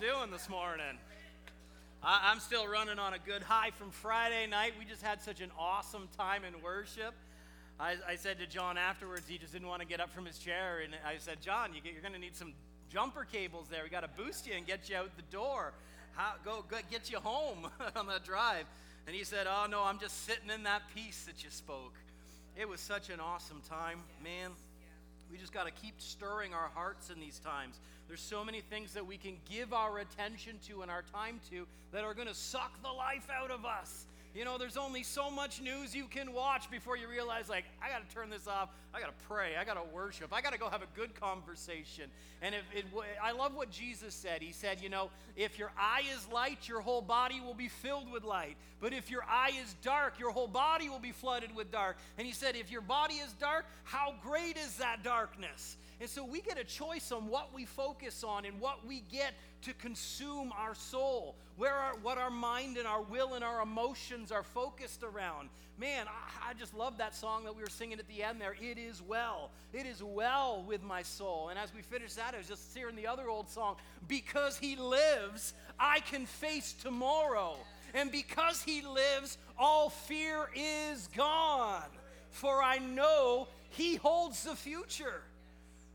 doing this morning? I, am still running on a good high from Friday night. We just had such an awesome time in worship. I, I said to John afterwards, he just didn't want to get up from his chair. And I said, John, you are going to need some jumper cables there. We got to boost you and get you out the door. How, go, go get you home on that drive. And he said, Oh, no, I'm just sitting in that peace that you spoke. It was such an awesome time, man. We just got to keep stirring our hearts in these times. There's so many things that we can give our attention to and our time to that are going to suck the life out of us. You know, there's only so much news you can watch before you realize, like, I got to turn this off. I got to pray. I got to worship. I got to go have a good conversation. And if it, I love what Jesus said. He said, you know, if your eye is light, your whole body will be filled with light. But if your eye is dark, your whole body will be flooded with dark. And he said, if your body is dark, how great is that darkness? And so we get a choice on what we focus on and what we get to consume our soul, where our, what our mind and our will and our emotions are focused around. Man, I, I just love that song that we were singing at the end there. It is well. It is well with my soul. And as we finish that, I was just hearing the other old song, Because He lives, I can face tomorrow. And because He lives, all fear is gone. For I know He holds the future.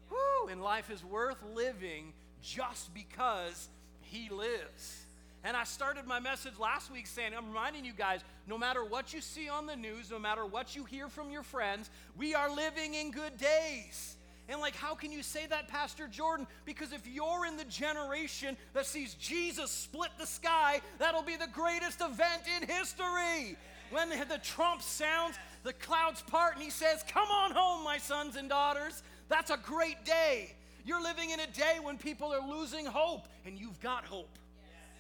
Woo! And life is worth living just because He lives. And I started my message last week saying, I'm reminding you guys no matter what you see on the news, no matter what you hear from your friends, we are living in good days. And like, how can you say that, Pastor Jordan? Because if you're in the generation that sees Jesus split the sky, that'll be the greatest event in history. When the trump sounds, the clouds part, and he says, Come on home, my sons and daughters. That's a great day. You're living in a day when people are losing hope, and you've got hope.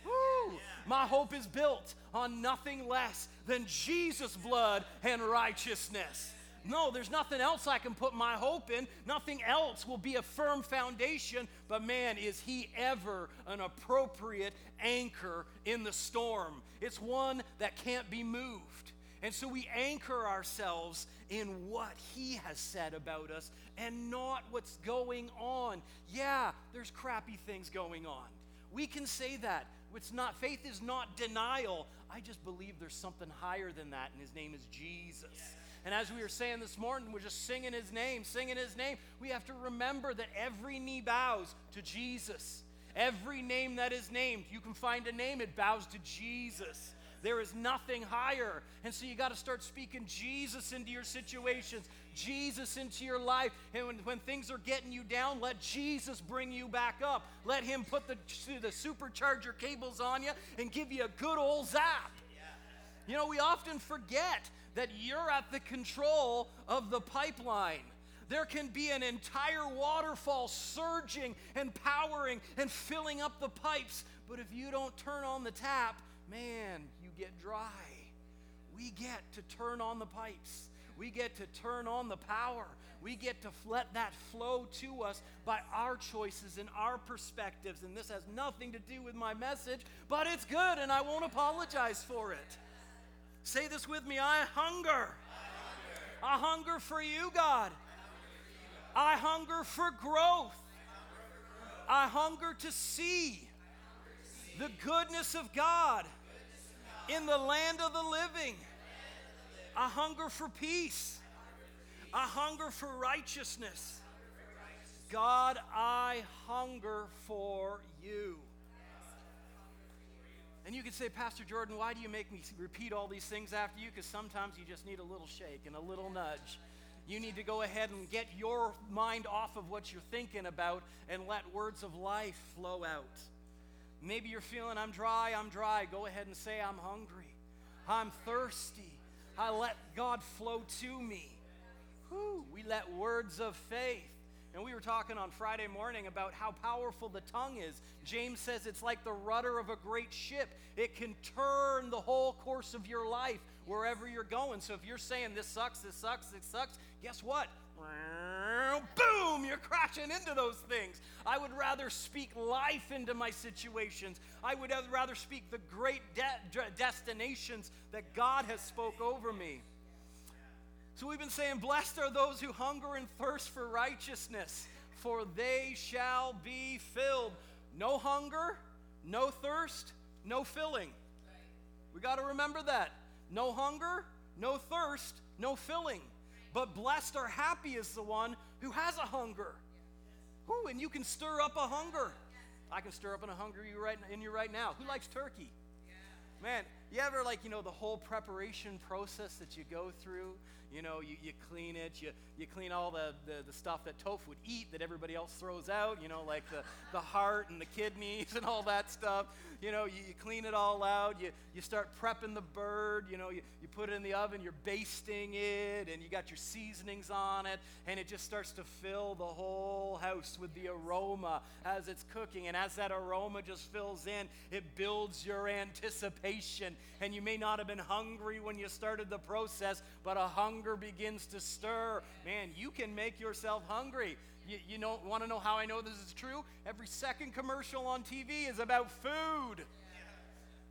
Woo. My hope is built on nothing less than Jesus' blood and righteousness. No, there's nothing else I can put my hope in. Nothing else will be a firm foundation. But man, is he ever an appropriate anchor in the storm? It's one that can't be moved. And so we anchor ourselves in what He has said about us and not what's going on. Yeah, there's crappy things going on. We can say that. It's not faith is not denial. I just believe there's something higher than that, and his name is Jesus. And as we were saying this morning, we're just singing his name, singing his name. We have to remember that every knee bows to Jesus. Every name that is named, you can find a name, it bows to Jesus. There is nothing higher. And so you got to start speaking Jesus into your situations, Jesus into your life. And when, when things are getting you down, let Jesus bring you back up. Let Him put the, the supercharger cables on you and give you a good old zap. You know, we often forget that you're at the control of the pipeline. There can be an entire waterfall surging and powering and filling up the pipes, but if you don't turn on the tap, man, get dry. We get to turn on the pipes. We get to turn on the power. We get to let that flow to us by our choices and our perspectives. And this has nothing to do with my message, but it's good and I won't apologize for it. Say this with me I hunger. I hunger for you, God. I hunger for growth. I hunger to see the goodness of God in the land of the living. A hunger for peace, a hunger for righteousness. God, I hunger for you. And you could say, Pastor Jordan, why do you make me repeat all these things after you? Because sometimes you just need a little shake and a little nudge. You need to go ahead and get your mind off of what you're thinking about and let words of life flow out. Maybe you're feeling, I'm dry, I'm dry. Go ahead and say, I'm hungry. I'm thirsty. I let God flow to me. Whew, we let words of faith. And we were talking on Friday morning about how powerful the tongue is. James says it's like the rudder of a great ship, it can turn the whole course of your life wherever you're going. So if you're saying this sucks, this sucks, this sucks, guess what? Boom, you're crashing into those things. I would rather speak life into my situations. I would rather speak the great de- destinations that God has spoke over me. So we've been saying, Blessed are those who hunger and thirst for righteousness, for they shall be filled. No hunger, No thirst, no filling. We got to remember that. No hunger, no thirst, no filling. But blessed or happy is the one who has a hunger. Ooh, and you can stir up a hunger. I can stir up in a hunger you right in you right now. Who likes turkey? Man, you ever like, you know, the whole preparation process that you go through? You know, you, you clean it, you, you clean all the, the, the stuff that Toph would eat that everybody else throws out, you know, like the, the heart and the kidneys and all that stuff. You know, you, you clean it all out, you, you start prepping the bird, you know, you, you put it in the oven, you're basting it, and you got your seasonings on it, and it just starts to fill the whole house with the aroma as it's cooking. And as that aroma just fills in, it builds your anticipation. And you may not have been hungry when you started the process, but a hunger begins to stir. Man, you can make yourself hungry. You, you know, want to know how I know this is true? Every second commercial on TV is about food.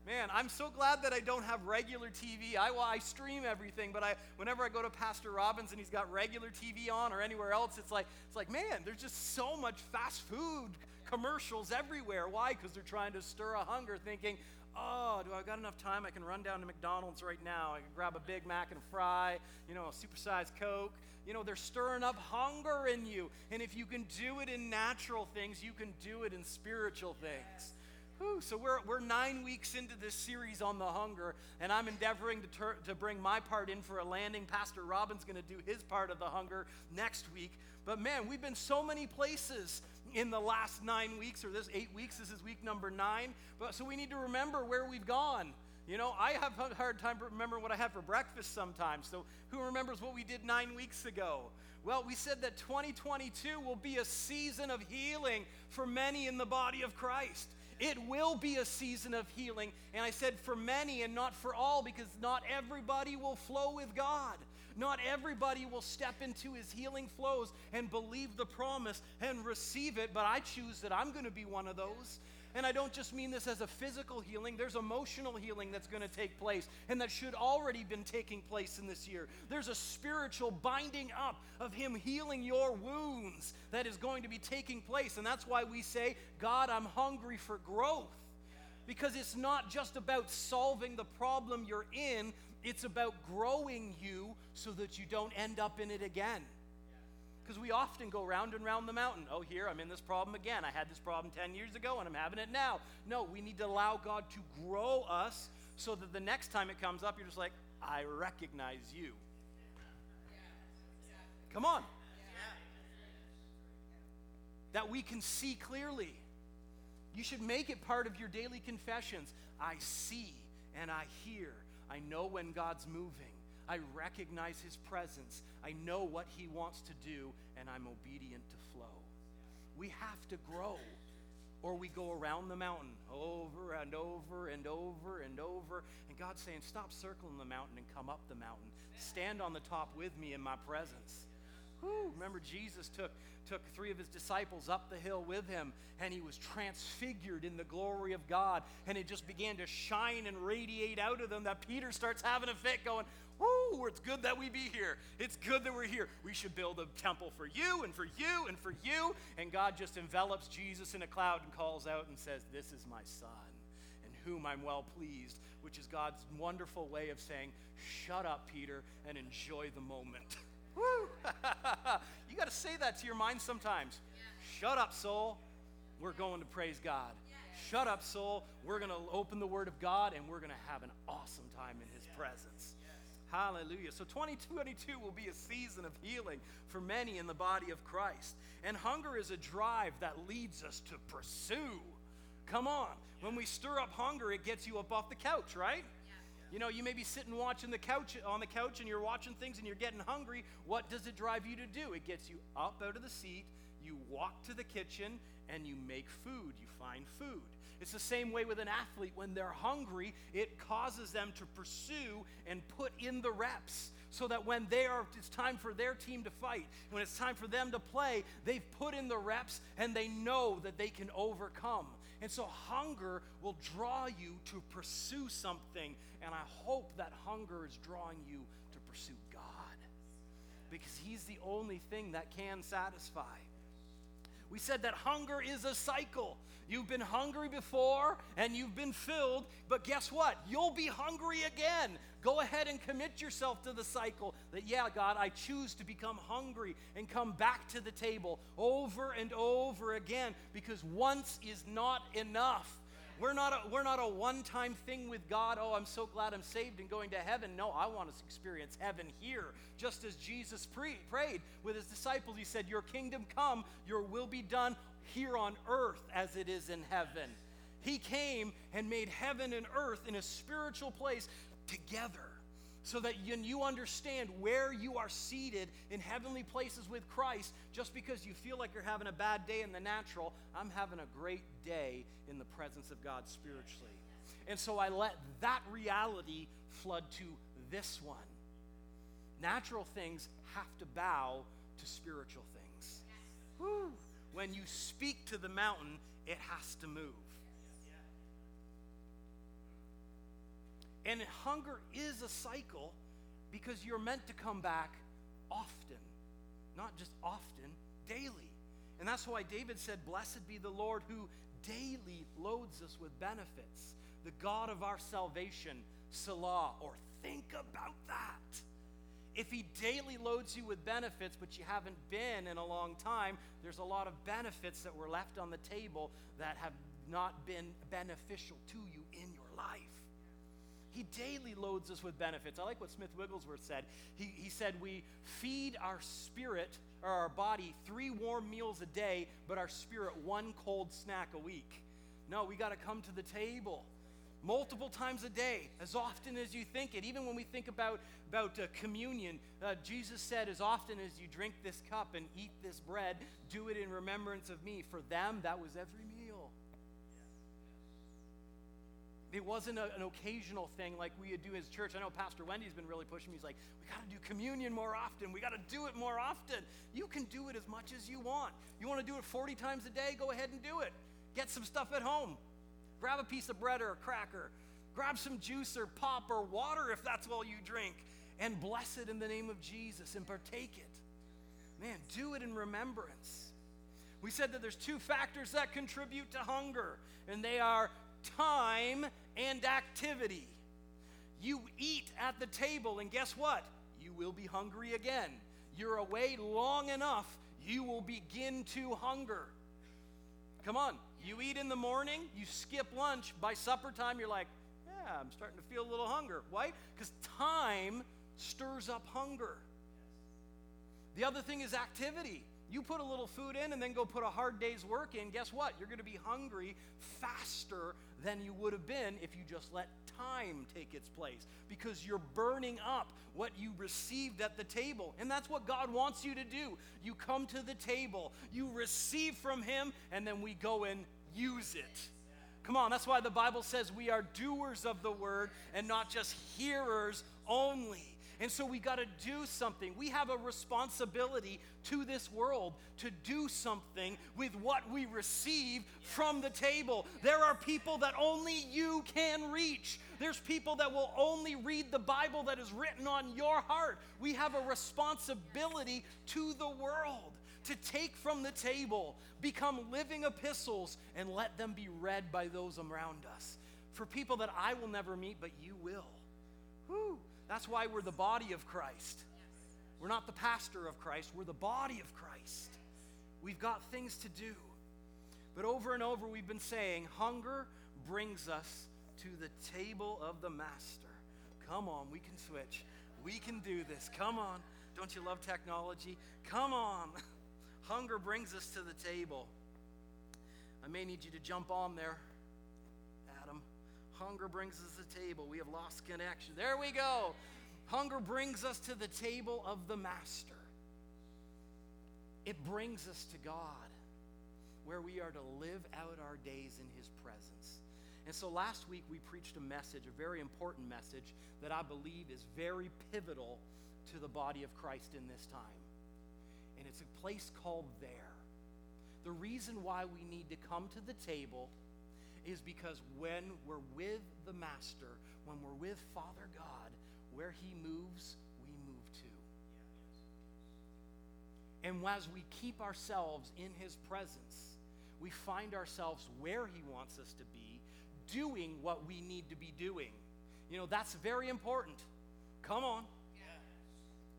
Man, I'm so glad that I don't have regular TV. I, I stream everything, but I, whenever I go to Pastor Robin's and he's got regular TV on or anywhere else, it's like, it's like, man, there's just so much fast food commercials everywhere. Why? Because they're trying to stir a hunger, thinking, oh, do I got enough time? I can run down to McDonald's right now. I can grab a Big Mac and a fry, you know, a supersized Coke. You know, they're stirring up hunger in you. And if you can do it in natural things, you can do it in spiritual things. Whew, so we're, we're nine weeks into this series on the hunger, and I'm endeavoring to, ter- to bring my part in for a landing. Pastor Robin's going to do his part of the hunger next week. But man, we've been so many places in the last nine weeks, or this eight weeks. This is week number nine. But so we need to remember where we've gone. You know, I have a hard time remembering what I had for breakfast sometimes. So who remembers what we did nine weeks ago? Well, we said that 2022 will be a season of healing for many in the body of Christ. It will be a season of healing. And I said for many and not for all because not everybody will flow with God. Not everybody will step into his healing flows and believe the promise and receive it, but I choose that I'm going to be one of those. And I don't just mean this as a physical healing, there's emotional healing that's going to take place and that should already been taking place in this year. There's a spiritual binding up of him healing your wounds that is going to be taking place. And that's why we say, God, I'm hungry for growth. Because it's not just about solving the problem you're in, it's about growing you so that you don't end up in it again. Because we often go round and round the mountain. Oh, here, I'm in this problem again. I had this problem 10 years ago and I'm having it now. No, we need to allow God to grow us so that the next time it comes up, you're just like, I recognize you. Come on. That we can see clearly. You should make it part of your daily confessions. I see and I hear. I know when God's moving. I recognize his presence. I know what he wants to do, and I'm obedient to flow. We have to grow, or we go around the mountain over and over and over and over. And God's saying, Stop circling the mountain and come up the mountain. Stand on the top with me in my presence. Remember, Jesus took, took three of his disciples up the hill with him, and he was transfigured in the glory of God. And it just began to shine and radiate out of them that Peter starts having a fit, going, Woo, it's good that we be here. It's good that we're here. We should build a temple for you and for you and for you. And God just envelops Jesus in a cloud and calls out and says, This is my son, in whom I'm well pleased, which is God's wonderful way of saying, Shut up, Peter, and enjoy the moment. Woo! you got to say that to your mind sometimes. Yeah. Shut up, soul. We're going to praise God. Yeah. Shut up, soul. We're going to open the Word of God and we're going to have an awesome time in His yeah. presence. Hallelujah. So 2022 will be a season of healing for many in the body of Christ. And hunger is a drive that leads us to pursue. Come on. When we stir up hunger, it gets you up off the couch, right? You know, you may be sitting watching the couch on the couch and you're watching things and you're getting hungry. What does it drive you to do? It gets you up out of the seat, you walk to the kitchen, and you make food. You find food. It's the same way with an athlete. When they're hungry, it causes them to pursue and put in the reps so that when they are it's time for their team to fight, when it's time for them to play, they've put in the reps and they know that they can overcome. And so hunger will draw you to pursue something, and I hope that hunger is drawing you to pursue God because he's the only thing that can satisfy. We said that hunger is a cycle. You've been hungry before and you've been filled, but guess what? You'll be hungry again. Go ahead and commit yourself to the cycle that, yeah, God, I choose to become hungry and come back to the table over and over again because once is not enough. We're not a, we're not a one time thing with God. Oh, I'm so glad I'm saved and going to heaven. No, I want to experience heaven here. Just as Jesus pre- prayed with his disciples, he said, Your kingdom come, your will be done here on earth as it is in heaven. He came and made heaven and earth in a spiritual place together so that when you understand where you are seated in heavenly places with Christ, just because you feel like you're having a bad day in the natural, I'm having a great day in the presence of God spiritually. And so I let that reality flood to this one. Natural things have to bow to spiritual things. Woo. When you speak to the mountain, it has to move. And hunger is a cycle because you're meant to come back often. Not just often, daily. And that's why David said, Blessed be the Lord who daily loads us with benefits, the God of our salvation, Selah, or think about that. If he daily loads you with benefits, but you haven't been in a long time, there's a lot of benefits that were left on the table that have not been beneficial to you in your life. He daily loads us with benefits. I like what Smith Wigglesworth said. He, he said, We feed our spirit or our body three warm meals a day, but our spirit one cold snack a week. No, we got to come to the table multiple times a day, as often as you think it. Even when we think about, about uh, communion, uh, Jesus said, As often as you drink this cup and eat this bread, do it in remembrance of me. For them, that was every It wasn't a, an occasional thing like we would do as church. I know Pastor Wendy's been really pushing me. He's like, we got to do communion more often. We got to do it more often. You can do it as much as you want. You want to do it 40 times a day? Go ahead and do it. Get some stuff at home. Grab a piece of bread or a cracker. Grab some juice or pop or water if that's all you drink. And bless it in the name of Jesus and partake it. Man, do it in remembrance. We said that there's two factors that contribute to hunger, and they are time and activity. You eat at the table, and guess what? You will be hungry again. You're away long enough, you will begin to hunger. Come on, you eat in the morning, you skip lunch, by supper time, you're like, yeah, I'm starting to feel a little hunger. Why? Because time stirs up hunger. The other thing is activity. You put a little food in and then go put a hard day's work in, guess what? You're going to be hungry faster than you would have been if you just let time take its place because you're burning up what you received at the table. And that's what God wants you to do. You come to the table, you receive from Him, and then we go and use it. Come on, that's why the Bible says we are doers of the word and not just hearers only. And so we got to do something. We have a responsibility to this world to do something with what we receive from the table. There are people that only you can reach. There's people that will only read the Bible that is written on your heart. We have a responsibility to the world to take from the table, become living epistles, and let them be read by those around us. For people that I will never meet, but you will. Whew. That's why we're the body of Christ. We're not the pastor of Christ, we're the body of Christ. We've got things to do. But over and over, we've been saying hunger brings us to the table of the Master. Come on, we can switch. We can do this. Come on. Don't you love technology? Come on. Hunger brings us to the table. I may need you to jump on there Hunger brings us to the table. We have lost connection. There we go. Hunger brings us to the table of the Master. It brings us to God, where we are to live out our days in His presence. And so last week we preached a message, a very important message, that I believe is very pivotal to the body of Christ in this time. And it's a place called there. The reason why we need to come to the table is because when we're with the Master, when we're with Father God, where He moves, we move too. And as we keep ourselves in His presence, we find ourselves where He wants us to be, doing what we need to be doing. You know, that's very important. Come on.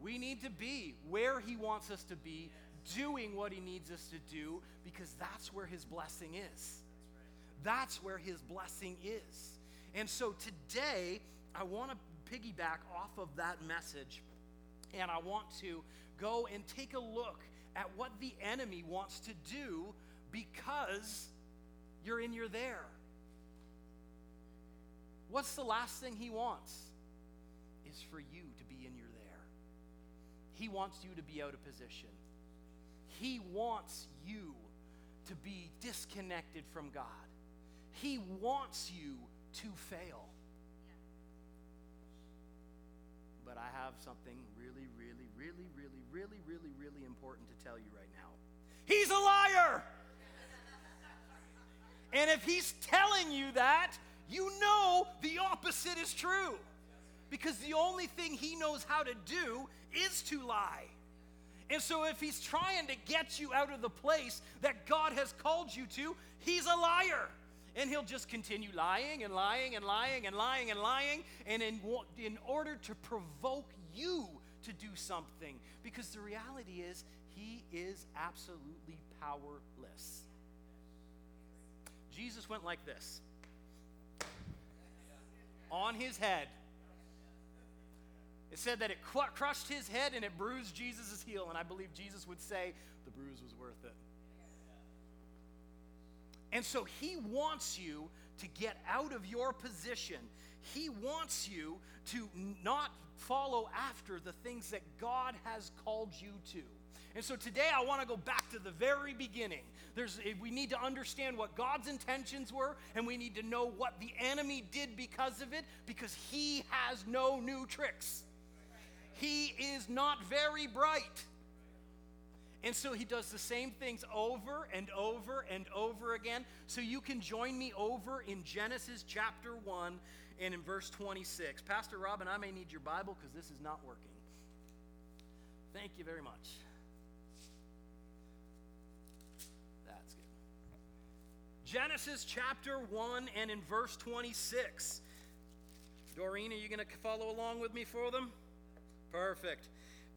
We need to be where He wants us to be, doing what He needs us to do, because that's where His blessing is. That's where His blessing is. And so today, I want to piggyback off of that message, and I want to go and take a look at what the enemy wants to do because you're in your there. What's the last thing he wants? Is for you to be in your there. He wants you to be out of position. He wants you to be disconnected from God. He wants you to fail. But I have something really, really, really, really, really, really, really important to tell you right now. He's a liar! and if he's telling you that, you know the opposite is true. Because the only thing he knows how to do is to lie. And so, if he's trying to get you out of the place that God has called you to, he's a liar. And he'll just continue lying and lying and lying and lying and lying, and in, in order to provoke you to do something. Because the reality is, he is absolutely powerless. Jesus went like this on his head. It said that it crushed his head and it bruised Jesus' heel. And I believe Jesus would say, the bruise was worth it. And so he wants you to get out of your position. He wants you to not follow after the things that God has called you to. And so today I want to go back to the very beginning. There's, eh, we need to understand what God's intentions were, and we need to know what the enemy did because of it, because he has no new tricks. He is not very bright. And so he does the same things over and over and over again. So you can join me over in Genesis chapter 1 and in verse 26. Pastor Robin, I may need your Bible because this is not working. Thank you very much. That's good. Genesis chapter 1 and in verse 26. Doreen, are you going to follow along with me for them? Perfect.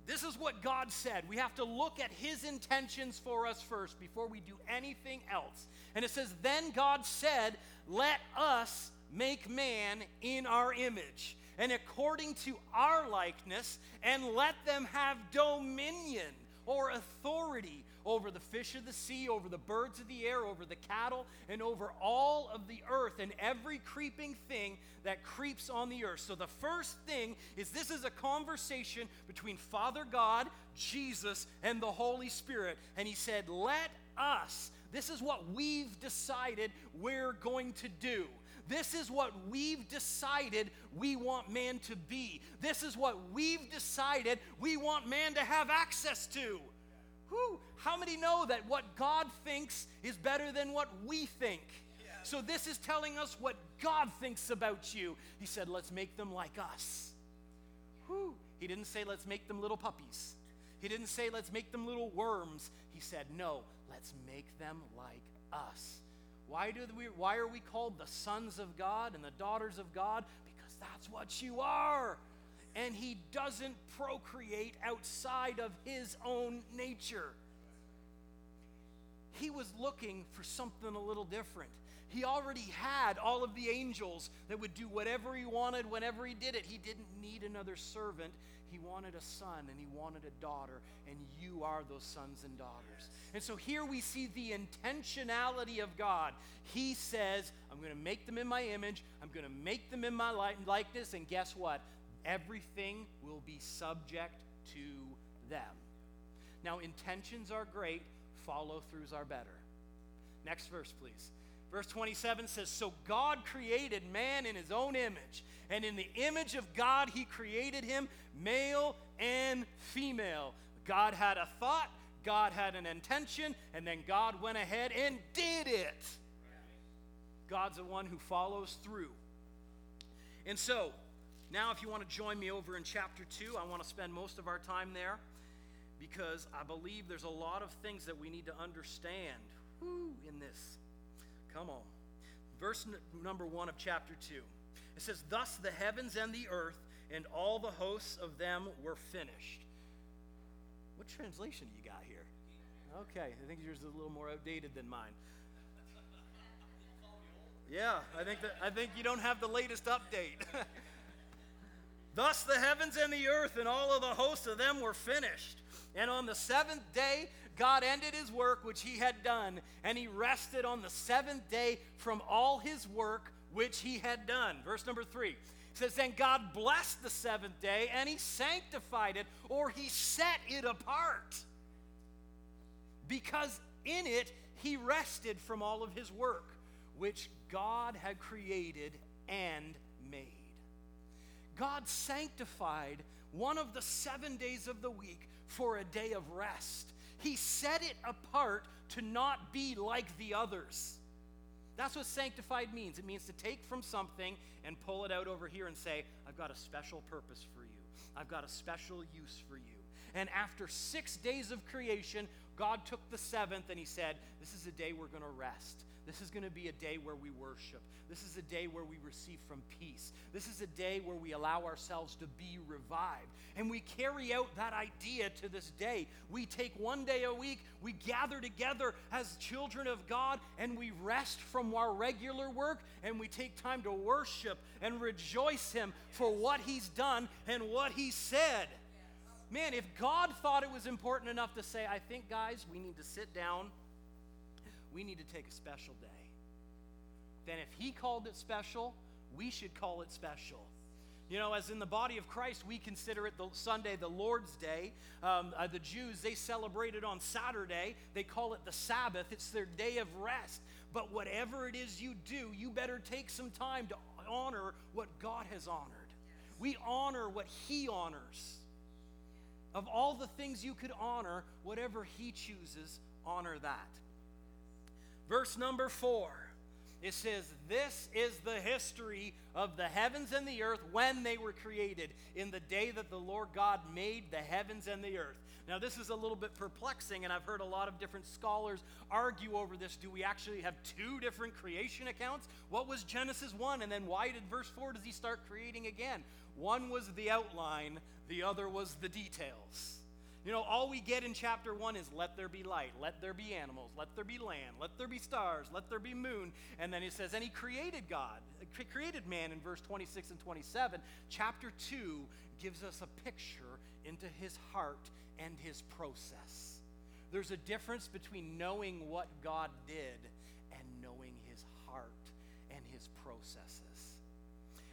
This is what God said. We have to look at His intentions for us first before we do anything else. And it says, Then God said, Let us make man in our image, and according to our likeness, and let them have dominion or authority over the fish of the sea, over the birds of the air, over the cattle, and over all of the earth and every creeping thing that creeps on the earth. So, the first thing is this is a conversation between Father God, Jesus, and the Holy Spirit. And He said, Let us, this is what we've decided we're going to do. This is what we've decided we want man to be. This is what we've decided we want man to have access to. Whew, how many know that what God thinks is better than what we think? So, this is telling us what God thinks about you. He said, Let's make them like us. Whew. He didn't say, Let's make them little puppies. He didn't say, Let's make them little worms. He said, No, let's make them like us. Why, do we, why are we called the sons of God and the daughters of God? Because that's what you are and he doesn't procreate outside of his own nature. He was looking for something a little different. He already had all of the angels that would do whatever he wanted whenever he did it. He didn't need another servant. He wanted a son and he wanted a daughter, and you are those sons and daughters. And so here we see the intentionality of God. He says, I'm going to make them in my image, I'm going to make them in my likeness, and guess what? Everything will be subject to them. Now, intentions are great, follow throughs are better. Next verse, please. Verse 27 says, So God created man in his own image, and in the image of God he created him, male and female. God had a thought, God had an intention, and then God went ahead and did it. God's the one who follows through. And so, now, if you want to join me over in chapter 2, I want to spend most of our time there. because I believe there's a lot of things that we need to understand whew, in this. Come on. Verse n- number one of chapter two. It says, Thus the heavens and the earth and all the hosts of them were finished. What translation do you got here? Okay, I think yours is a little more outdated than mine. Yeah, I think that I think you don't have the latest update. Thus the heavens and the earth and all of the hosts of them were finished. And on the seventh day, God ended his work which he had done, and he rested on the seventh day from all his work which he had done. Verse number three says, Then God blessed the seventh day, and he sanctified it, or he set it apart, because in it he rested from all of his work which God had created and made. God sanctified one of the seven days of the week for a day of rest. He set it apart to not be like the others. That's what sanctified means. It means to take from something and pull it out over here and say, I've got a special purpose for you. I've got a special use for you. And after six days of creation, God took the seventh and he said, This is a day we're going to rest. This is going to be a day where we worship. This is a day where we receive from peace. This is a day where we allow ourselves to be revived. And we carry out that idea to this day. We take one day a week, we gather together as children of God, and we rest from our regular work, and we take time to worship and rejoice Him for what He's done and what He said. Man, if God thought it was important enough to say, I think, guys, we need to sit down we need to take a special day. Then, if He called it special, we should call it special. You know, as in the body of Christ, we consider it the Sunday, the Lord's Day. Um, uh, the Jews, they celebrate it on Saturday. They call it the Sabbath. It's their day of rest. But whatever it is you do, you better take some time to honor what God has honored. We honor what He honors. Of all the things you could honor, whatever He chooses, honor that. Verse number four, it says, This is the history of the heavens and the earth when they were created, in the day that the Lord God made the heavens and the earth. Now, this is a little bit perplexing, and I've heard a lot of different scholars argue over this. Do we actually have two different creation accounts? What was Genesis 1, and then why did verse 4 does he start creating again? One was the outline, the other was the details. You know, all we get in chapter one is let there be light, let there be animals, let there be land, let there be stars, let there be moon. And then he says, and he created God, uh, created man in verse 26 and 27. Chapter two gives us a picture into his heart and his process. There's a difference between knowing what God did and knowing his heart and his processes.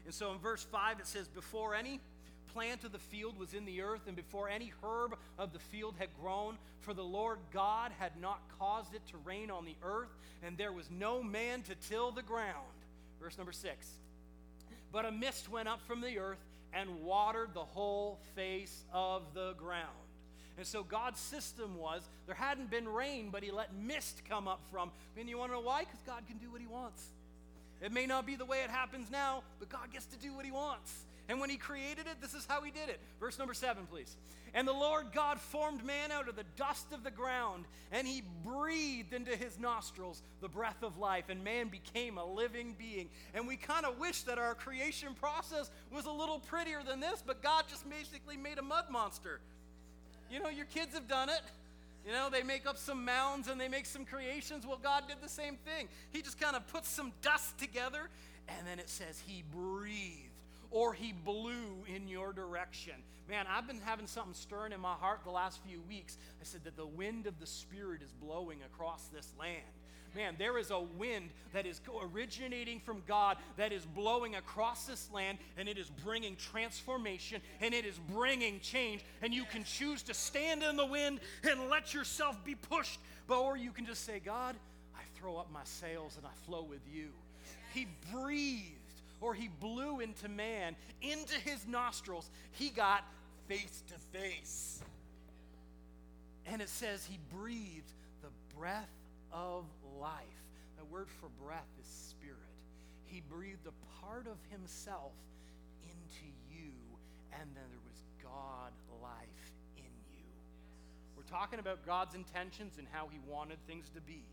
And so in verse 5, it says, Before any plant of the field was in the earth, and before any herb of the field had grown, for the Lord God had not caused it to rain on the earth, and there was no man to till the ground. Verse number six. But a mist went up from the earth and watered the whole face of the ground. And so God's system was there hadn't been rain, but He let mist come up from. And you want to know why? Because God can do what He wants. It may not be the way it happens now, but God gets to do what He wants. And when he created it, this is how he did it. Verse number seven, please. And the Lord God formed man out of the dust of the ground, and he breathed into his nostrils the breath of life, and man became a living being. And we kind of wish that our creation process was a little prettier than this, but God just basically made a mud monster. You know, your kids have done it. You know, they make up some mounds and they make some creations. Well, God did the same thing. He just kind of puts some dust together, and then it says he breathed or he blew in your direction. Man, I've been having something stirring in my heart the last few weeks. I said that the wind of the Spirit is blowing across this land. Man, there is a wind that is originating from God that is blowing across this land and it is bringing transformation and it is bringing change. And you can choose to stand in the wind and let yourself be pushed, or you can just say, God, I throw up my sails and I flow with you. He breathed or he blew into man, into his nostrils, he got face to face. And it says he breathed the breath of life. The word for breath is spirit. He breathed a part of himself into you, and then there was God life in you. We're talking about God's intentions and how He wanted things to be.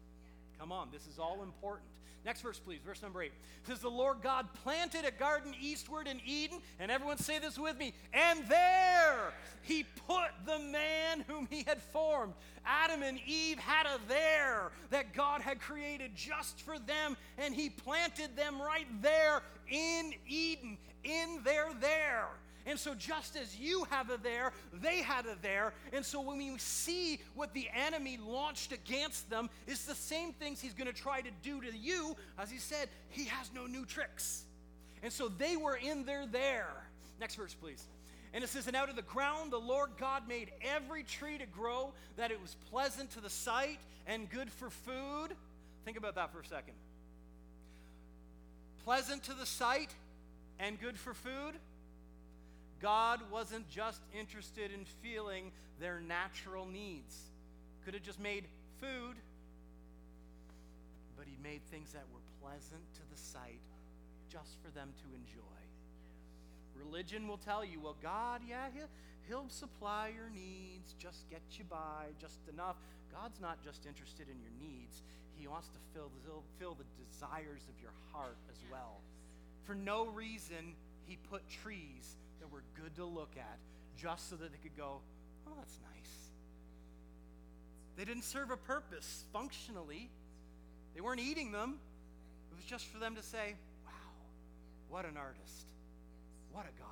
Come on, this is all important. Next verse, please. Verse number eight. It says, The Lord God planted a garden eastward in Eden, and everyone say this with me, and there he put the man whom he had formed. Adam and Eve had a there that God had created just for them, and he planted them right there in Eden, in their there. And so, just as you have a there, they had a there. And so, when we see what the enemy launched against them, it's the same things he's going to try to do to you. As he said, he has no new tricks. And so, they were in their there. Next verse, please. And it says, And out of the ground the Lord God made every tree to grow, that it was pleasant to the sight and good for food. Think about that for a second. Pleasant to the sight and good for food. God wasn't just interested in feeling their natural needs. Could have just made food, but He made things that were pleasant to the sight just for them to enjoy. Religion will tell you, well, God, yeah, he'll, he'll supply your needs, just get you by, just enough. God's not just interested in your needs, He wants to fill, fill the desires of your heart as well. For no reason, He put trees that were good to look at just so that they could go, oh, that's nice. They didn't serve a purpose functionally, they weren't eating them. It was just for them to say, wow, what an artist. What a God.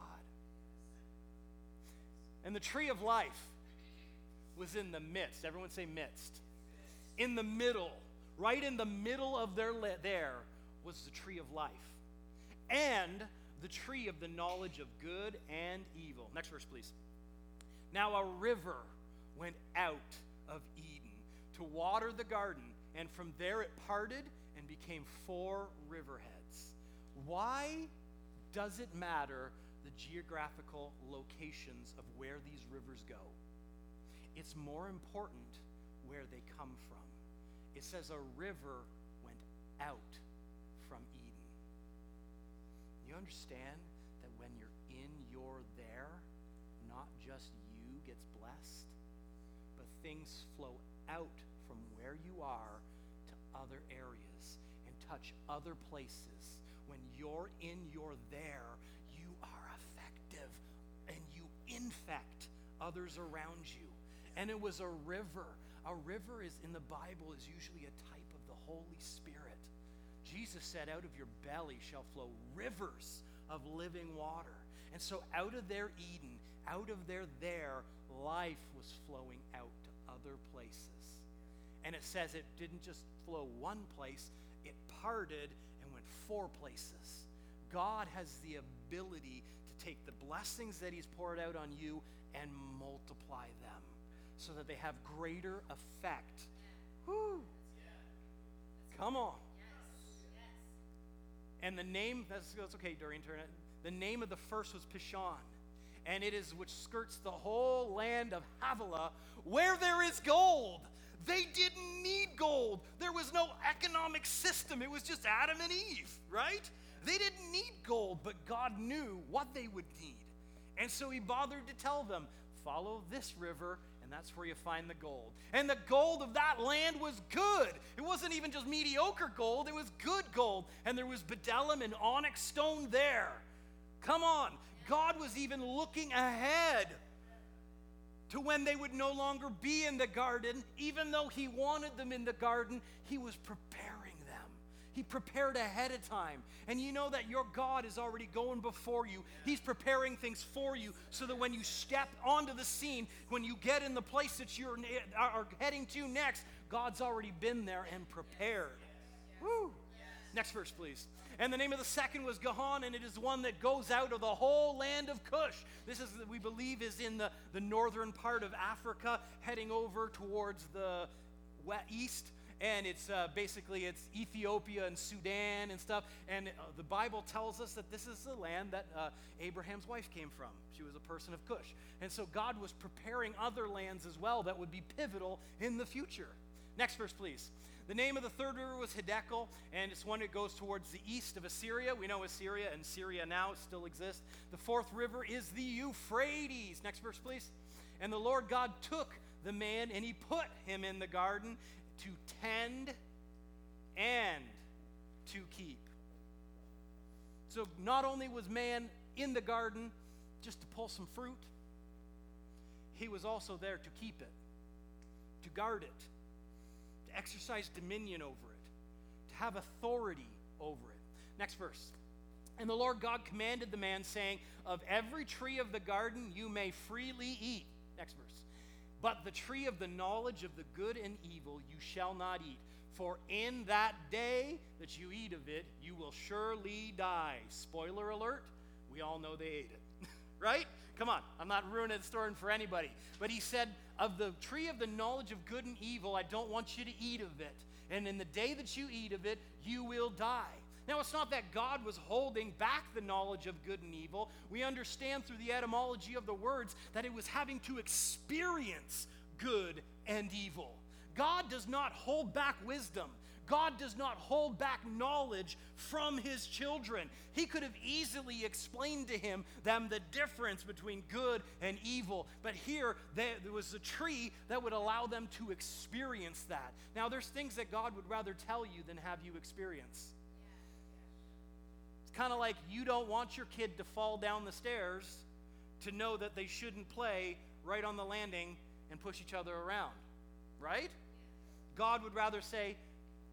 And the tree of life was in the midst. Everyone say midst. In the middle, right in the middle of their there was the tree of life. And the tree of the knowledge of good and evil. Next verse, please. Now a river went out of Eden to water the garden, and from there it parted and became four riverheads. Why does it matter the geographical locations of where these rivers go? It's more important where they come from. It says a river went out. You understand that when you're in your there, not just you gets blessed, but things flow out from where you are to other areas and touch other places. When you're in your there, you are effective and you infect others around you. And it was a river. A river is in the Bible is usually a type of the Holy Spirit. Jesus said, Out of your belly shall flow rivers of living water. And so, out of their Eden, out of their there, life was flowing out to other places. And it says it didn't just flow one place, it parted and went four places. God has the ability to take the blessings that He's poured out on you and multiply them so that they have greater effect. Woo! Come on. And the name, that's, that's okay, Dorian Turner. The name of the first was Pishon. And it is which skirts the whole land of Havilah, where there is gold. They didn't need gold. There was no economic system. It was just Adam and Eve, right? They didn't need gold, but God knew what they would need. And so he bothered to tell them follow this river and that's where you find the gold. And the gold of that land was good. It wasn't even just mediocre gold, it was good gold. And there was bdellium and onyx stone there. Come on. God was even looking ahead to when they would no longer be in the garden. Even though He wanted them in the garden, He was preparing he prepared ahead of time. And you know that your God is already going before you. He's preparing things for you so that when you step onto the scene, when you get in the place that you are heading to next, God's already been there and prepared. Woo! Next verse, please. And the name of the second was Gihon, and it is one that goes out of the whole land of Cush. This is, we believe, is in the, the northern part of Africa, heading over towards the west, east and it's uh, basically it's Ethiopia and Sudan and stuff. And uh, the Bible tells us that this is the land that uh, Abraham's wife came from. She was a person of Cush, and so God was preparing other lands as well that would be pivotal in the future. Next verse, please. The name of the third river was Hiddekel, and it's one that goes towards the east of Assyria. We know Assyria and Syria now still exist. The fourth river is the Euphrates. Next verse, please. And the Lord God took the man and he put him in the garden to tend and to keep. So not only was man in the garden just to pull some fruit, he was also there to keep it, to guard it, to exercise dominion over it, to have authority over it. Next verse. And the Lord God commanded the man, saying, Of every tree of the garden you may freely eat. Next verse. But the tree of the knowledge of the good and evil you shall not eat. For in that day that you eat of it, you will surely die. Spoiler alert, we all know they ate it. right? Come on, I'm not ruining the story for anybody. But he said, Of the tree of the knowledge of good and evil, I don't want you to eat of it. And in the day that you eat of it, you will die. Now, it's not that God was holding back the knowledge of good and evil. We understand through the etymology of the words that it was having to experience good and evil. God does not hold back wisdom. God does not hold back knowledge from his children. He could have easily explained to him them the difference between good and evil, but here there was a tree that would allow them to experience that. Now there's things that God would rather tell you than have you experience. Kind of like you don't want your kid to fall down the stairs to know that they shouldn't play right on the landing and push each other around, right? God would rather say,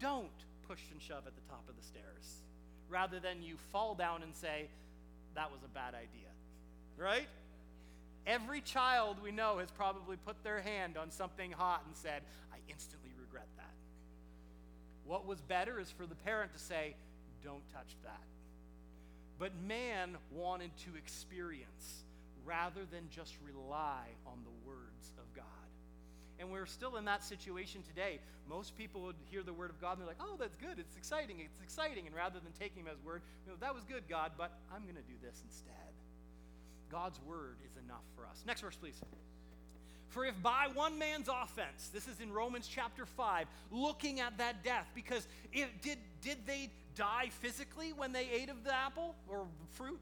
don't push and shove at the top of the stairs, rather than you fall down and say, that was a bad idea, right? Every child we know has probably put their hand on something hot and said, I instantly regret that. What was better is for the parent to say, don't touch that. But man wanted to experience rather than just rely on the words of God. And we're still in that situation today. Most people would hear the word of God and they're like, oh, that's good. It's exciting. It's exciting. And rather than taking him as word, you know, that was good, God, but I'm going to do this instead. God's word is enough for us. Next verse, please. For if by one man's offense, this is in Romans chapter 5, looking at that death, because it, did, did they die physically when they ate of the apple or fruit?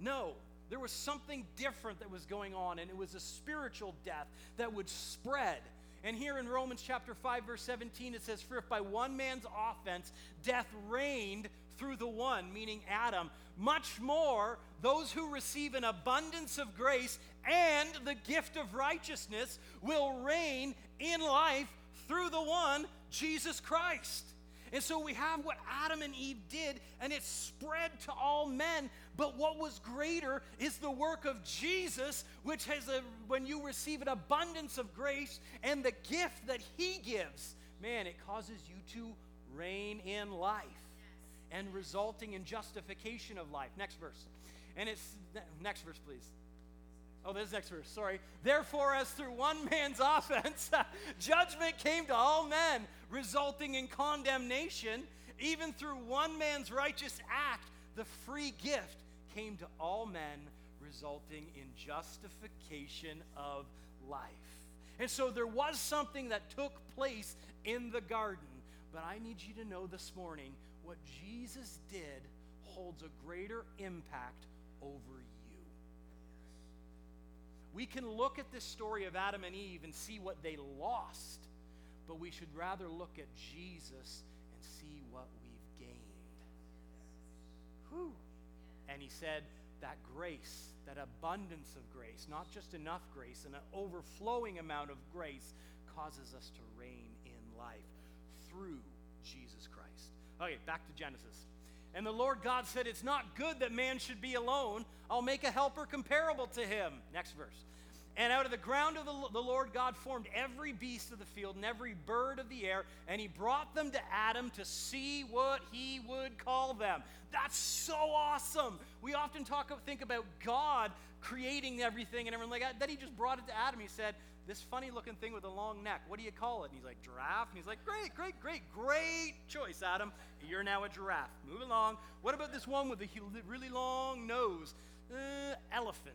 No. There was something different that was going on, and it was a spiritual death that would spread. And here in Romans chapter 5, verse 17, it says, For if by one man's offense death reigned through the one, meaning Adam, much more those who receive an abundance of grace and the gift of righteousness will reign in life through the one, Jesus Christ. And so we have what Adam and Eve did, and it spread to all men. But what was greater is the work of Jesus, which has a, when you receive an abundance of grace and the gift that He gives, man, it causes you to reign in life and resulting in justification of life. Next verse. And it's, next verse, please. Oh, this next verse, sorry. Therefore, as through one man's offense, judgment came to all men, resulting in condemnation, even through one man's righteous act, the free gift came to all men, resulting in justification of life. And so there was something that took place in the garden, but I need you to know this morning what Jesus did holds a greater impact over you. We can look at this story of Adam and Eve and see what they lost, but we should rather look at Jesus and see what we've gained. Whew. And he said, that grace, that abundance of grace, not just enough grace, an overflowing amount of grace, causes us to reign in life through Jesus Christ. Okay, back to Genesis. And the Lord God said, It's not good that man should be alone. I'll make a helper comparable to him. Next verse. And out of the ground of the, the, Lord God formed every beast of the field and every bird of the air, and he brought them to Adam to see what he would call them. That's so awesome. We often talk think about God creating everything and everything like that. Then he just brought it to Adam. He said, This funny looking thing with a long neck, what do you call it? And he's like, Giraffe. And he's like, Great, great, great, great choice, Adam. You're now a giraffe. Move along. What about this one with a really long nose? Uh, elephant.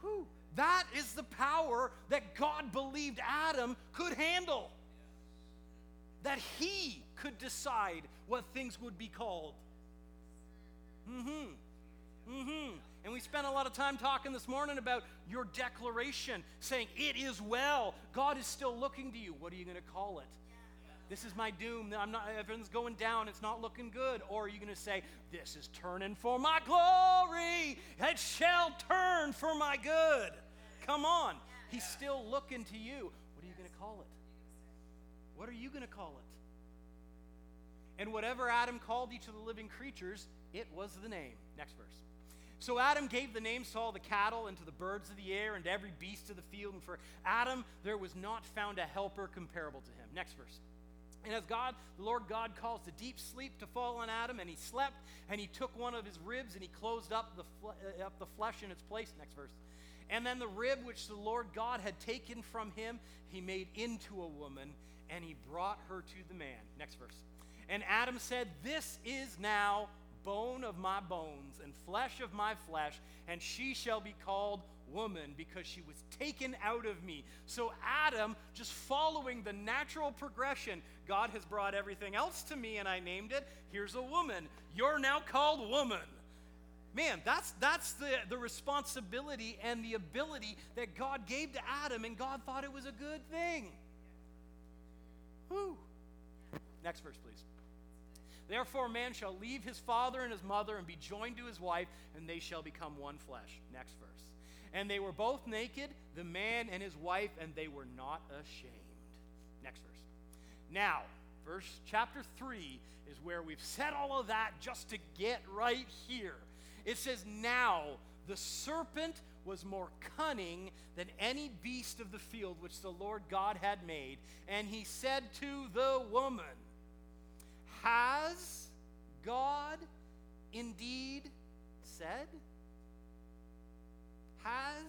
Whew. That is the power that God believed Adam could handle. That he could decide what things would be called. Mm hmm. Mm hmm. And we spent a lot of time talking this morning about your declaration, saying, It is well. God is still looking to you. What are you going to call it? This is my doom. I'm not, everything's going down. It's not looking good. Or are you going to say, This is turning for my glory? It shall turn for my good. Come on. He's still looking to you. What are you going to call it? What are you going to call it? And whatever Adam called each of the living creatures, it was the name. Next verse. So Adam gave the names to all the cattle and to the birds of the air and to every beast of the field. And for Adam, there was not found a helper comparable to him. Next verse. And as God, the Lord God, caused a deep sleep to fall on Adam, and he slept, and he took one of his ribs and he closed up the, uh, up the flesh in its place. Next verse. And then the rib which the Lord God had taken from him, he made into a woman, and he brought her to the man. Next verse. And Adam said, This is now bone of my bones and flesh of my flesh, and she shall be called woman because she was taken out of me. So, Adam, just following the natural progression, God has brought everything else to me and I named it. Here's a woman. You're now called woman. Man, that's, that's the, the responsibility and the ability that God gave to Adam, and God thought it was a good thing. Whew. Next verse, please. Therefore, man shall leave his father and his mother and be joined to his wife, and they shall become one flesh. Next verse. And they were both naked, the man and his wife, and they were not ashamed. Next verse. Now, verse chapter 3 is where we've said all of that just to get right here. It says, Now the serpent was more cunning than any beast of the field which the Lord God had made. And he said to the woman, Has God indeed said? Has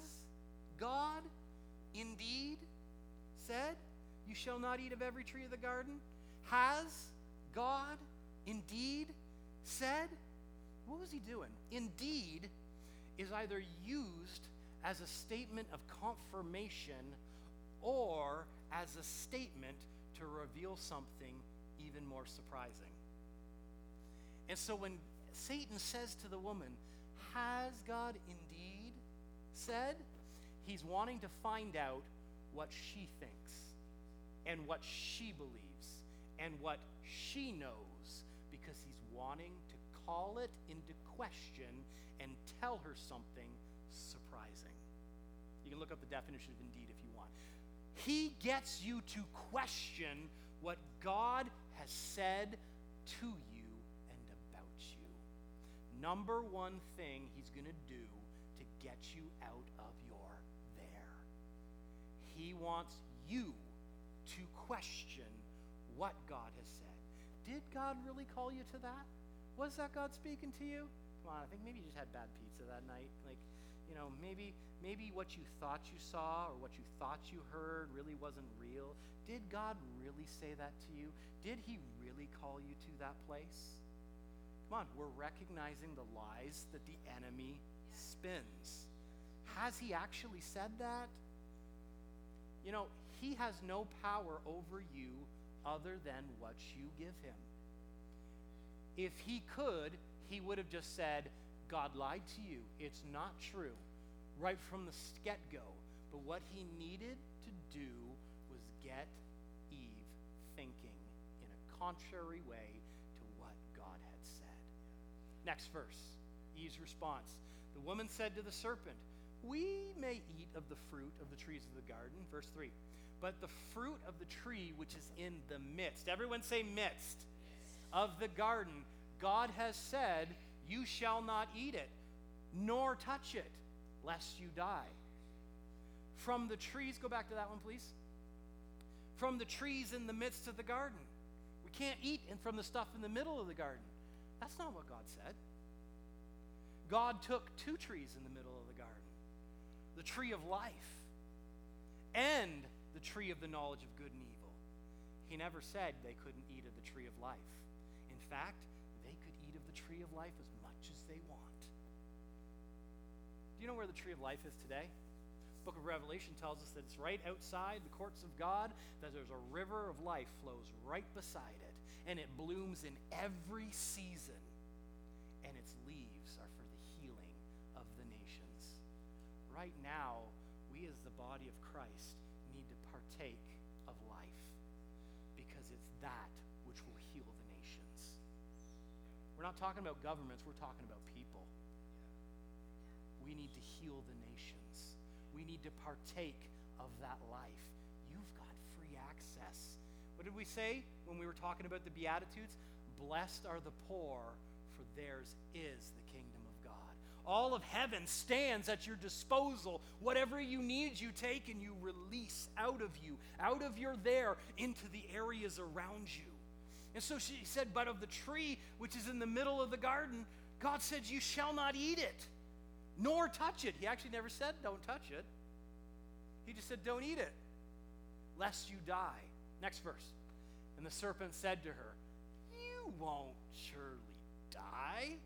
God indeed said, You shall not eat of every tree of the garden? Has God indeed said? What was he doing? Indeed is either used as a statement of confirmation or as a statement to reveal something even more surprising. And so when Satan says to the woman, Has God indeed said? He's wanting to find out what she thinks and what she believes and what she knows because he's wanting to call it into question and tell her something surprising. You can look up the definition of indeed if you want. He gets you to question what God has said to you and about you. Number one thing he's going to do get you out of your there. He wants you to question what God has said. Did God really call you to that? Was that God speaking to you? Come on, I think maybe you just had bad pizza that night. Like, you know, maybe maybe what you thought you saw or what you thought you heard really wasn't real. Did God really say that to you? Did he really call you to that place? Come on, we're recognizing the lies that the enemy spins. Has he actually said that? You know, he has no power over you other than what you give him. If he could, he would have just said, God lied to you. It's not true, right from the get go. But what he needed to do was get Eve thinking in a contrary way to what God had said. Next verse Eve's response. The woman said to the serpent, We may eat of the fruit of the trees of the garden. Verse 3. But the fruit of the tree which is in the midst, everyone say midst of the garden, God has said, You shall not eat it, nor touch it, lest you die. From the trees, go back to that one, please. From the trees in the midst of the garden. We can't eat and from the stuff in the middle of the garden. That's not what God said. God took two trees in the middle of the garden the tree of life and the tree of the knowledge of good and evil. He never said they couldn't eat of the tree of life In fact, they could eat of the tree of life as much as they want. Do you know where the tree of life is today? Book of Revelation tells us that it's right outside the courts of God, that there's a river of life flows right beside it, and it blooms in every season, right now, we as the body of Christ need to partake of life because it's that which will heal the nations. We're not talking about governments, we're talking about people. We need to heal the nations. We need to partake of that life. You've got free access. What did we say when we were talking about the Beatitudes? Blessed are the poor, for theirs is the. All of heaven stands at your disposal. Whatever you need, you take and you release out of you, out of your there, into the areas around you. And so she said, But of the tree which is in the middle of the garden, God said, You shall not eat it, nor touch it. He actually never said, Don't touch it. He just said, Don't eat it, lest you die. Next verse. And the serpent said to her, You won't surely die.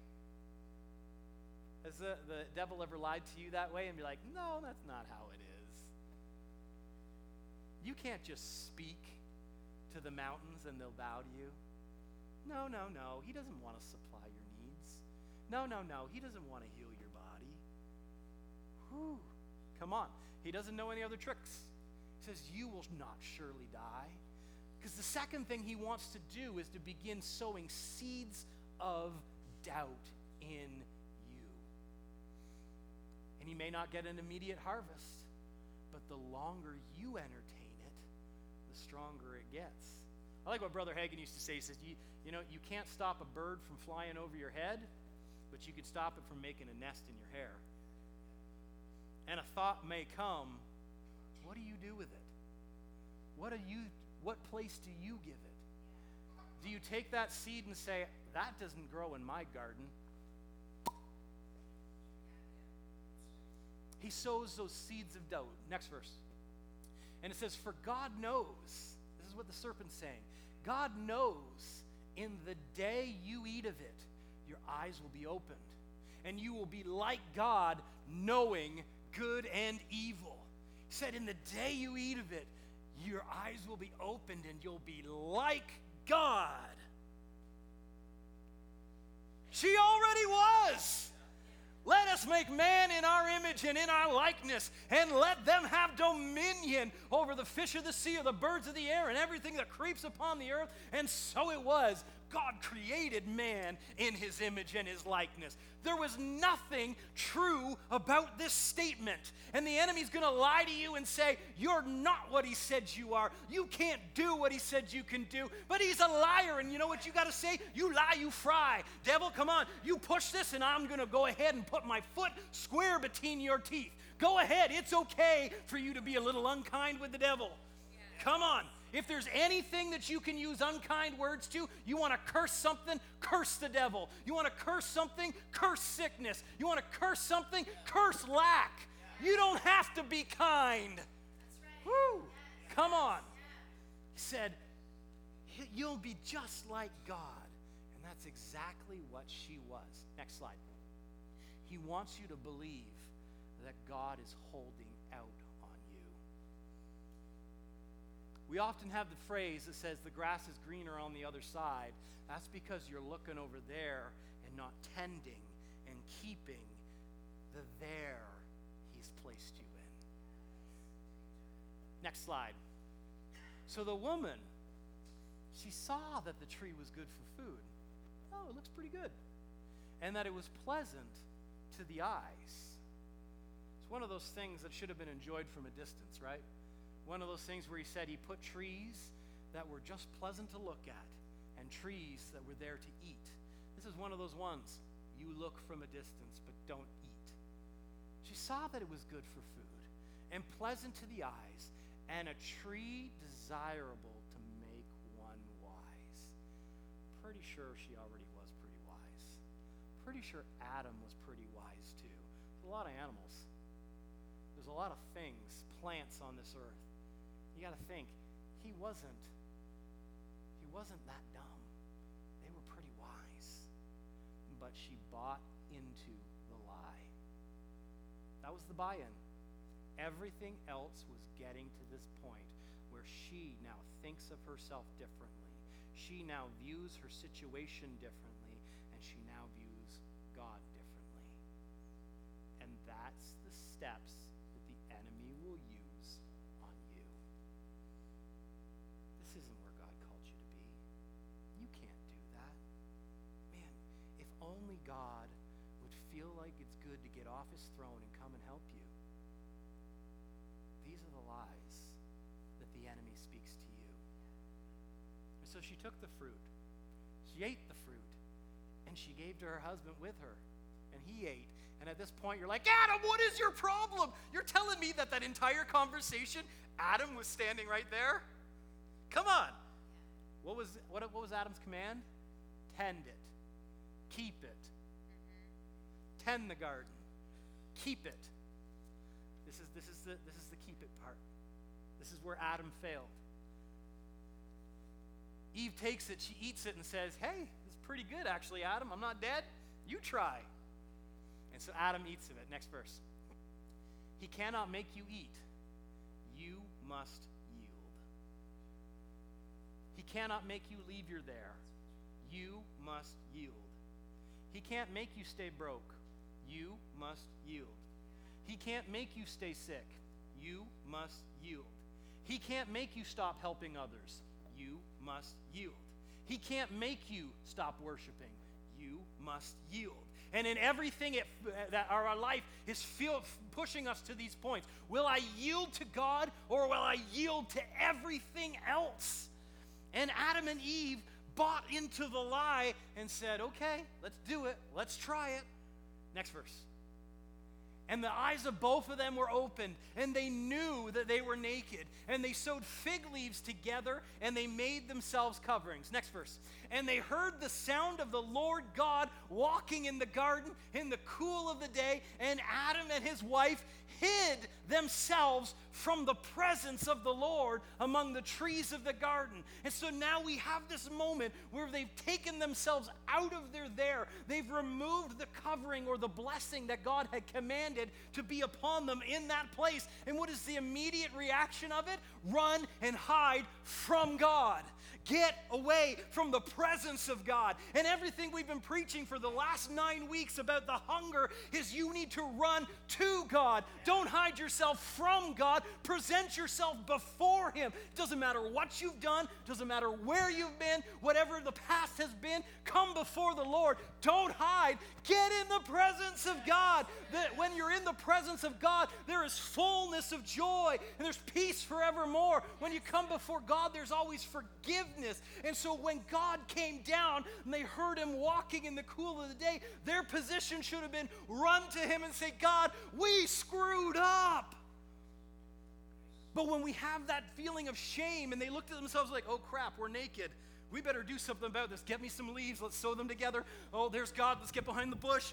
Has the, the devil ever lied to you that way and be like, No, that's not how it is? You can't just speak to the mountains and they'll bow to you. No, no, no. He doesn't want to supply your needs. No, no, no. He doesn't want to heal your body. Whew. Come on. He doesn't know any other tricks. He says, You will not surely die. Because the second thing he wants to do is to begin sowing seeds of doubt in. And he may not get an immediate harvest, but the longer you entertain it, the stronger it gets. I like what Brother Hagin used to say. He says, you, you know, you can't stop a bird from flying over your head, but you can stop it from making a nest in your hair. And a thought may come, what do you do with it? What do you what place do you give it? Do you take that seed and say, that doesn't grow in my garden? He sows those seeds of doubt. Next verse. And it says, For God knows, this is what the serpent's saying, God knows in the day you eat of it, your eyes will be opened, and you will be like God, knowing good and evil. He said, In the day you eat of it, your eyes will be opened and you'll be like God. Make man in our image and in our likeness, and let them have dominion over the fish of the sea, or the birds of the air, and everything that creeps upon the earth. And so it was. God created man in his image and his likeness. There was nothing true about this statement. And the enemy's going to lie to you and say, You're not what he said you are. You can't do what he said you can do. But he's a liar. And you know what you got to say? You lie, you fry. Devil, come on. You push this, and I'm going to go ahead and put my foot square between your teeth. Go ahead. It's okay for you to be a little unkind with the devil. Come on. If there's anything that you can use unkind words to, you want to curse something, curse the devil. You want to curse something, curse sickness. You want to curse something, curse lack. You don't have to be kind. Woo! Come on. He said, You'll be just like God. And that's exactly what she was. Next slide. He wants you to believe that God is holding out we often have the phrase that says the grass is greener on the other side. That's because you're looking over there and not tending and keeping the there He's placed you in. Next slide. So the woman, she saw that the tree was good for food. Oh, it looks pretty good. And that it was pleasant to the eyes. It's one of those things that should have been enjoyed from a distance, right? One of those things where he said he put trees that were just pleasant to look at and trees that were there to eat. This is one of those ones you look from a distance but don't eat. She saw that it was good for food and pleasant to the eyes and a tree desirable to make one wise. Pretty sure she already was pretty wise. Pretty sure Adam was pretty wise too. There's a lot of animals. There's a lot of things, plants on this earth you got to think, he wasn't he wasn't that dumb. They were pretty wise. But she bought into the lie. That was the buy-in. Everything else was getting to this point where she now thinks of herself differently. She now views her situation differently, and she now views God differently. And that's the steps God would feel like it's good to get off his throne and come and help you. These are the lies that the enemy speaks to you. And so she took the fruit. She ate the fruit. And she gave to her husband with her. And he ate. And at this point, you're like, Adam, what is your problem? You're telling me that that entire conversation, Adam was standing right there? Come on. What was, what, what was Adam's command? Tend it, keep it, tend the garden, keep it. This is, this, is the, this is the keep it part. This is where Adam failed. Eve takes it, she eats it, and says, Hey, it's pretty good, actually, Adam. I'm not dead. You try. And so Adam eats of it. Next verse. He cannot make you eat, you must yield. He cannot make you leave your there, you must yield. He can't make you stay broke, you must yield. He can't make you stay sick, you must yield. He can't make you stop helping others, you must yield. He can't make you stop worshiping, you must yield. And in everything it, that our life is feel, pushing us to these points. Will I yield to God or will I yield to everything else? And Adam and Eve bought into the lie and said, okay, let's do it. Let's try it. Next verse. And the eyes of both of them were opened, and they knew that they were naked. And they sewed fig leaves together, and they made themselves coverings. Next verse. And they heard the sound of the Lord God walking in the garden in the cool of the day, and Adam and his wife hid themselves from the presence of the Lord among the trees of the garden. And so now we have this moment where they've taken themselves out of their there. They've removed the covering or the blessing that God had commanded to be upon them in that place. And what is the immediate reaction of it? Run and hide from God. Get away from the presence of God. And everything we've been preaching for the last nine weeks about the hunger is you need to run to God. Don't hide yourself from God. Present yourself before Him. Doesn't matter what you've done, doesn't matter where you've been, whatever the past has been, come before the Lord. Don't hide. Get in the presence of God. That when you're in the presence of God, there is fullness of joy and there's peace forevermore. When you come before God, there's always forgiveness. And so when God came down and they heard him walking in the cool of the day, their position should have been run to him and say, God, we screwed up. But when we have that feeling of shame and they looked at themselves like, oh crap, we're naked. We better do something about this. Get me some leaves. Let's sew them together. Oh, there's God. Let's get behind the bush.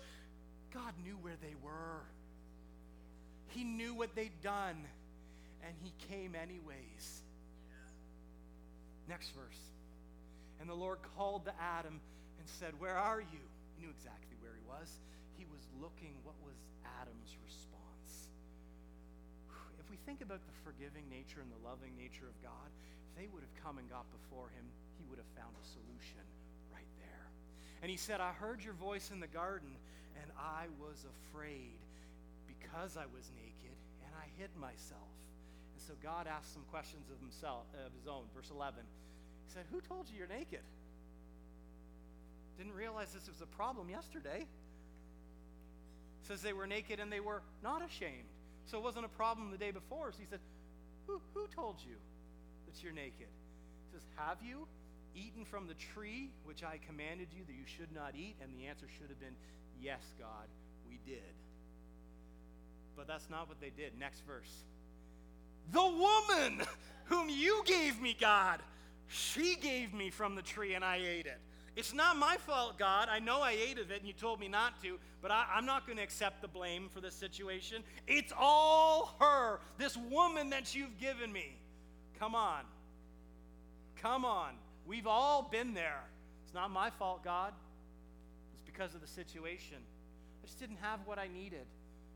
God knew where they were. He knew what they'd done, and He came anyways. Next verse. And the Lord called to Adam and said, Where are you? He knew exactly where he was. He was looking, what was Adam's response? If we think about the forgiving nature and the loving nature of God, if they would have come and got before him, he would have found a solution right there. And he said, I heard your voice in the garden, and I was afraid because I was naked, and I hid myself. And so God asked some questions of himself, of his own. Verse 11. He said, Who told you you're naked? Didn't realize this was a problem yesterday. says they were naked and they were not ashamed. So it wasn't a problem the day before. So he said, Who, who told you that you're naked? He says, Have you eaten from the tree which I commanded you that you should not eat? And the answer should have been, Yes, God, we did. But that's not what they did. Next verse. The woman whom you gave me, God, she gave me from the tree and I ate it. It's not my fault, God. I know I ate of it and you told me not to, but I, am not going to accept the blame for this situation. It's all her, this woman that you've given me. Come on. Come on. We've all been there. It's not my fault, God. It's because of the situation. I just didn't have what I needed.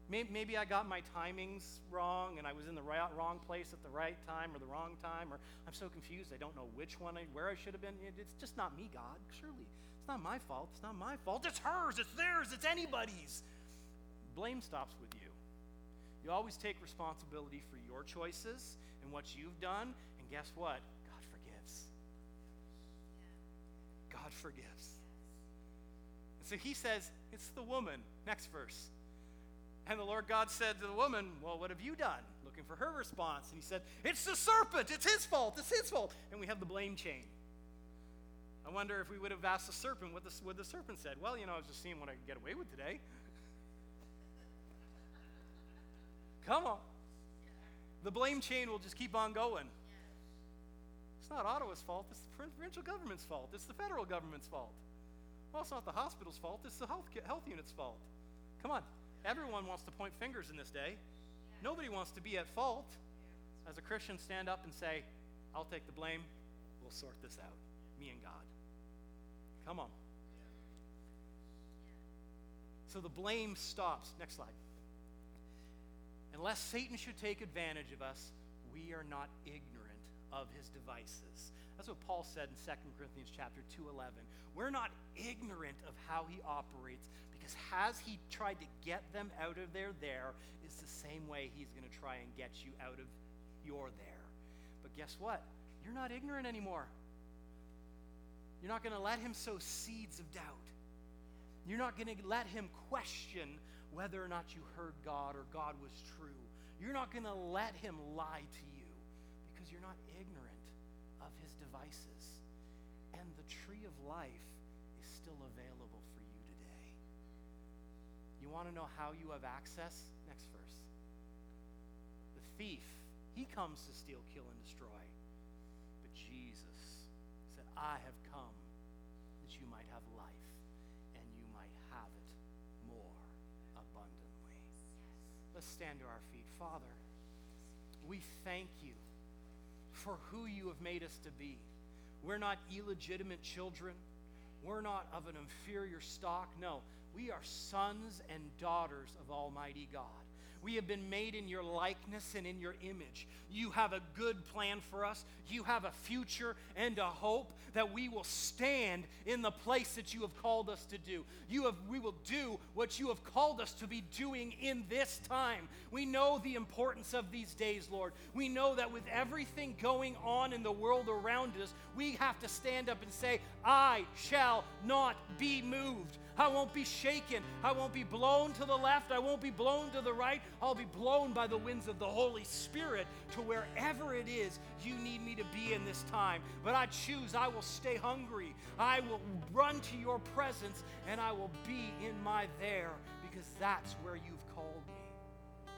Maybe I got my timings wrong and I was in the right, wrong place at the right time or the wrong time, or I'm so confused I don't know which one, I, where I should have been. It's just not me, God. Surely. It's not my fault. It's not my fault. It's hers. It's theirs. It's anybody's. Blame stops with you. You always take responsibility for your choices and what you've done. And guess what? God forgives. And so he says, It's the woman. Next verse. And the Lord God said to the woman, Well, what have you done? Looking for her response. And he said, It's the serpent. It's his fault. It's his fault. And we have the blame chain. I wonder if we would have asked the serpent what the, what the serpent said. Well, you know, I was just seeing what I could get away with today. Come on. The blame chain will just keep on going. It's not Ottawa's fault. It's the provincial government's fault. It's the federal government's fault. Well, it's not the hospital's fault. It's the health, health unit's fault. Come on. Everyone wants to point fingers in this day. Nobody wants to be at fault. As a Christian, stand up and say, I'll take the blame. We'll sort this out. Me and God. Come on. So the blame stops. Next slide. Unless Satan should take advantage of us, we are not ignorant of his devices. That's what Paul said in 2 Corinthians chapter 2:11. We're not ignorant of how he operates because has he tried to get them out of their there is the same way he's going to try and get you out of your there. But guess what? You're not ignorant anymore. You're not going to let him sow seeds of doubt. You're not going to let him question whether or not you heard God or God was true. You're not going to let him lie to you because you're not ignorant of his devices. And the tree of life is still available for you today. You want to know how you have access? Next verse. The thief, he comes to steal, kill, and destroy. But Jesus said, I have come that you might have life and you might have it more abundantly. Let's stand to our feet. Father, we thank you for who you have made us to be. We're not illegitimate children. We're not of an inferior stock. No, we are sons and daughters of Almighty God. We have been made in your likeness and in your image. You have a good plan for us. You have a future and a hope that we will stand in the place that you have called us to do. You have, we will do what you have called us to be doing in this time. We know the importance of these days, Lord. We know that with everything going on in the world around us, we have to stand up and say, I shall not be moved. I won't be shaken. I won't be blown to the left. I won't be blown to the right. I'll be blown by the winds of the Holy Spirit to wherever it is you need me to be in this time. But I choose, I will stay hungry. I will run to your presence and I will be in my there because that's where you've called me.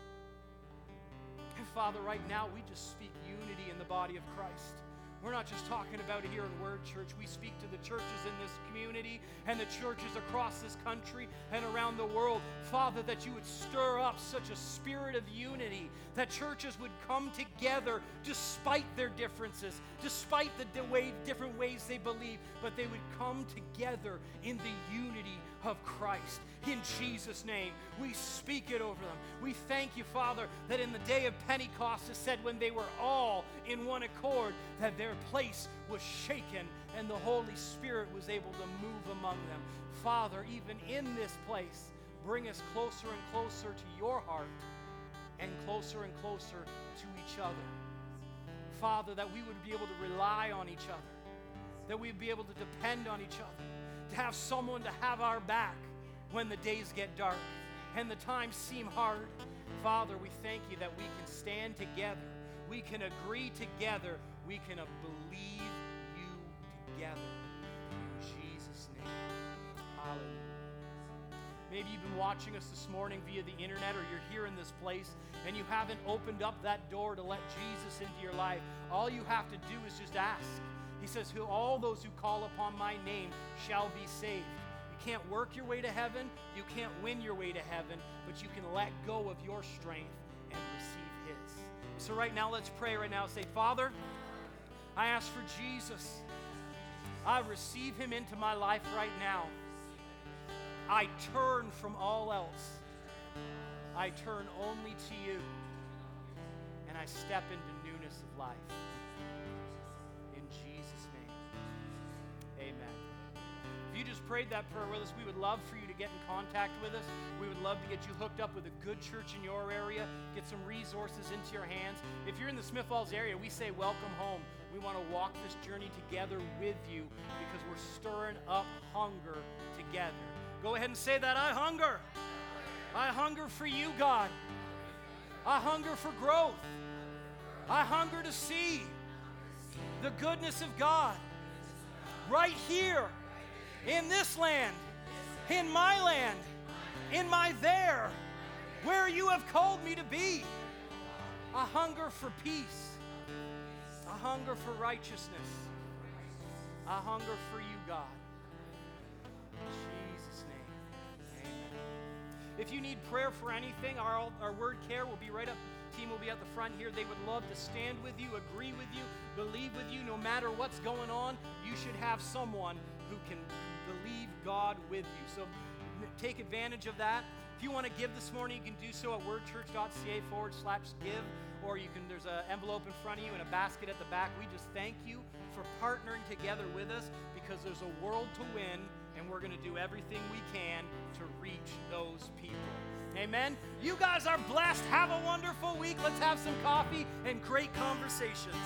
And Father, right now we just speak unity in the body of Christ. We're not just talking about it here in Word Church. We speak to the churches in this community and the churches across this country and around the world. Father, that you would stir up such a spirit of unity, that churches would come together despite their differences, despite the way, different ways they believe, but they would come together in the unity of Christ. In Jesus' name, we speak it over them. We thank you, Father, that in the day of Pentecost, it said when they were all in one accord, that their place was shaken and the Holy Spirit was able to move among them. Father, even in this place, bring us closer and closer to your heart and closer and closer to each other. Father, that we would be able to rely on each other, that we'd be able to depend on each other have someone to have our back when the days get dark and the times seem hard. Father, we thank you that we can stand together, we can agree together, we can believe you together. In Jesus' name. Hallelujah. Maybe you've been watching us this morning via the internet or you're here in this place and you haven't opened up that door to let Jesus into your life. All you have to do is just ask. He says, Who all those who call upon my name shall be saved. You can't work your way to heaven, you can't win your way to heaven, but you can let go of your strength and receive His. So, right now, let's pray right now. Say, Father, I ask for Jesus. I receive Him into my life right now. I turn from all else. I turn only to you. And I step into newness of life. You just prayed that prayer with us, we would love for you to get in contact with us. We would love to get you hooked up with a good church in your area, get some resources into your hands. If you're in the Smith Falls area, we say welcome home. We want to walk this journey together with you because we're stirring up hunger together. Go ahead and say that I hunger. I hunger for you, God. I hunger for growth. I hunger to see the goodness of God right here in this land, in my land, in my there, where you have called me to be. A hunger for peace, a hunger for righteousness, a hunger for you, God. In Jesus' name, amen. If you need prayer for anything, our, our word care will be right up team will be at the front here. They would love to stand with you, agree with you, believe with you. No matter what's going on, you should have someone who can God with you. So take advantage of that. If you want to give this morning, you can do so at wordchurch.ca forward slash give, or you can, there's an envelope in front of you and a basket at the back. We just thank you for partnering together with us because there's a world to win, and we're going to do everything we can to reach those people. Amen. You guys are blessed. Have a wonderful week. Let's have some coffee and great conversations.